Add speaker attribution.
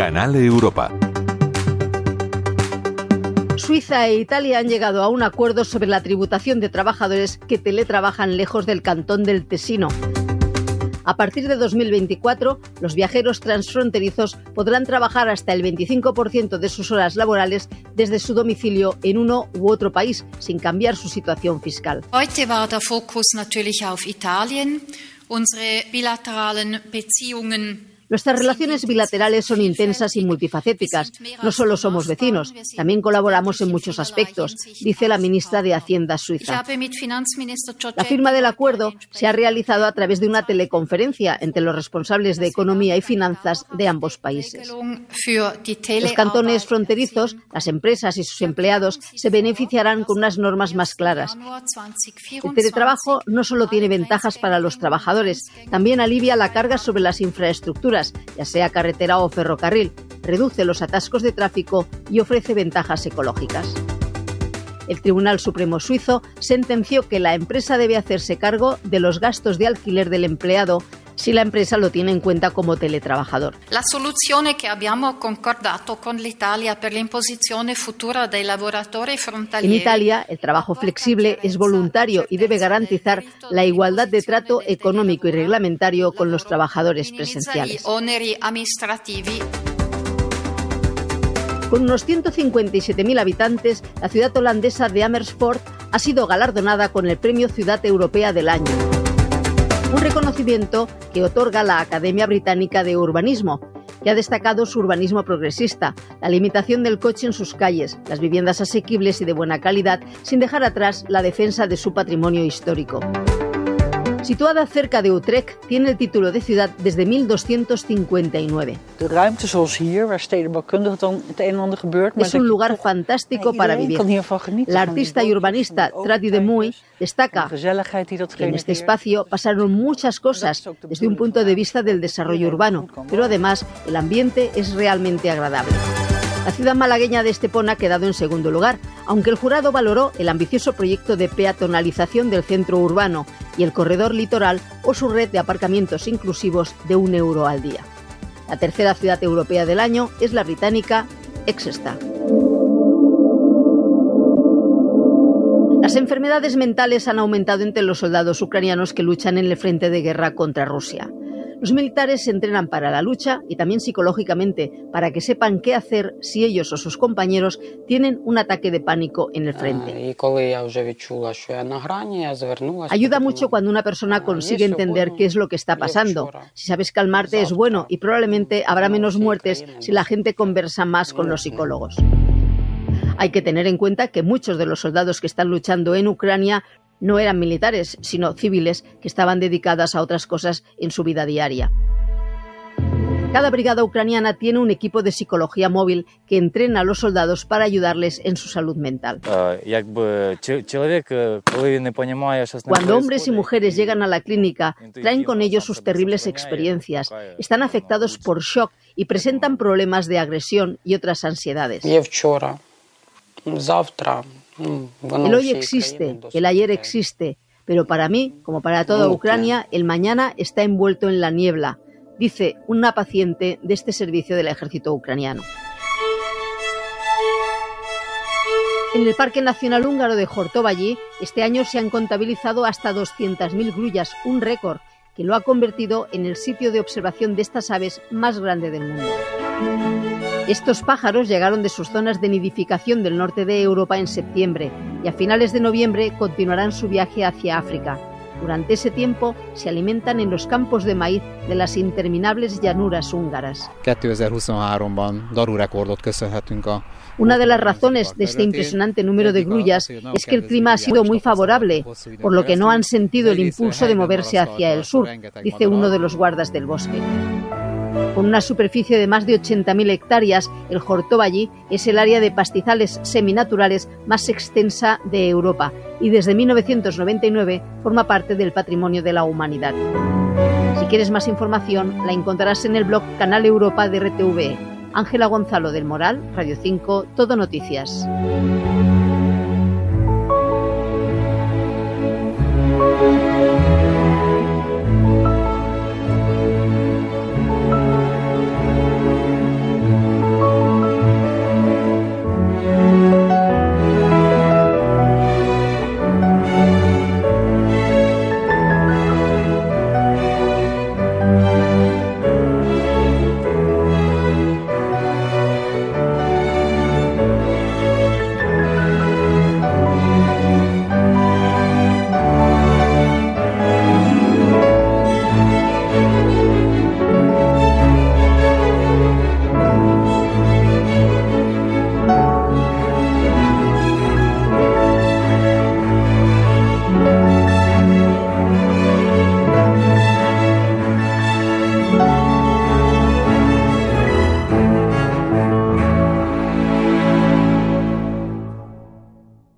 Speaker 1: Canal Europa.
Speaker 2: Suiza e Italia han llegado a un acuerdo sobre la tributación de trabajadores que teletrabajan lejos del cantón del Tesino. A partir de 2024, los viajeros transfronterizos podrán trabajar hasta el 25% de sus horas laborales desde su domicilio en uno u otro país, sin cambiar su situación fiscal.
Speaker 3: Heute war der Fokus natürlich auf Italien. Unsere bilateralen Beziehungen
Speaker 2: Nuestras relaciones bilaterales son intensas y multifacéticas. No solo somos vecinos, también colaboramos en muchos aspectos, dice la ministra de Hacienda suiza. La firma del acuerdo se ha realizado a través de una teleconferencia entre los responsables de economía y finanzas de ambos países. Los cantones fronterizos, las empresas y sus empleados se beneficiarán con unas normas más claras. El teletrabajo no solo tiene ventajas para los trabajadores, también alivia la carga sobre las infraestructuras ya sea carretera o ferrocarril, reduce los atascos de tráfico y ofrece ventajas ecológicas. El Tribunal Supremo suizo sentenció que la empresa debe hacerse cargo de los gastos de alquiler del empleado si la empresa lo tiene en cuenta como teletrabajador.
Speaker 3: La soluzione che abbiamo concordato con l'Italia per l'imposizione futura dei lavoratori frontalieri.
Speaker 2: En Italia, el trabajo flexible es voluntario y debe garantizar la igualdad de trato económico y reglamentario con los trabajadores presenciales. Con unos 157.000 habitantes, la ciudad holandesa de Amersfoort ha sido galardonada con el Premio Ciudad Europea del Año. Un reconocimiento que otorga la Academia Británica de Urbanismo, que ha destacado su urbanismo progresista, la limitación del coche en sus calles, las viviendas asequibles y de buena calidad, sin dejar atrás la defensa de su patrimonio histórico. Situada cerca de Utrecht, tiene el título de ciudad desde 1259.
Speaker 4: De ruimte zoals hier, waar stedenbouwkundig dan het een en ander gebeurt. maar
Speaker 2: Es un lugar fantástico para vivir. La artista y urbanista Tradi de Muy
Speaker 4: de
Speaker 2: destaca que en este espacio pasaron muchas cosas desde un punto de vista del desarrollo urbano, pero además el ambiente es realmente agradable. La ciudad malagueña de Estepona ha quedado en segundo lugar, aunque el jurado valoró el ambicioso proyecto de peatonalización del centro urbano y el corredor litoral o su red de aparcamientos inclusivos de un euro al día. La tercera ciudad europea del año es la británica Exeter. Las enfermedades mentales han aumentado entre los soldados ucranianos que luchan en el frente de guerra contra Rusia. Los militares se entrenan para la lucha y también psicológicamente para que sepan qué hacer si ellos o sus compañeros tienen un ataque de pánico en el frente. Ayuda mucho cuando una persona consigue entender qué es lo que está pasando. Si sabes calmarte es bueno y probablemente habrá menos muertes si la gente conversa más con los psicólogos. Hay que tener en cuenta que muchos de los soldados que están luchando en Ucrania no eran militares, sino civiles que estaban dedicadas a otras cosas en su vida diaria. Cada brigada ucraniana tiene un equipo de psicología móvil que entrena a los soldados para ayudarles en su salud mental. Cuando hombres y mujeres llegan a la clínica, traen con ellos sus terribles experiencias, están afectados por shock y presentan problemas de agresión y otras ansiedades. El hoy existe, el ayer existe, pero para mí, como para toda Ucrania, el mañana está envuelto en la niebla, dice una paciente de este servicio del ejército ucraniano. En el Parque Nacional Húngaro de Hortovallí, este año se han contabilizado hasta 200.000 grullas, un récord que lo ha convertido en el sitio de observación de estas aves más grande del mundo. Estos pájaros llegaron de sus zonas de nidificación del norte de Europa en septiembre y a finales de noviembre continuarán su viaje hacia África. Durante ese tiempo se alimentan en los campos de maíz de las interminables llanuras húngaras.
Speaker 5: 2023-ban daru rekordot köszönhetünk a
Speaker 2: Una de las razones de este impresionante número de grullas es que el clima ha sido muy favorable, por lo que no han sentido el impulso de moverse hacia el sur, dice uno de los guardas del bosque. Con una superficie de más de 80.000 hectáreas, el Hortoballí es el área de pastizales seminaturales más extensa de Europa y desde 1999 forma parte del patrimonio de la humanidad. Si quieres más información, la encontrarás en el blog Canal Europa de RTV. Ángela Gonzalo del Moral, Radio 5, Todo Noticias.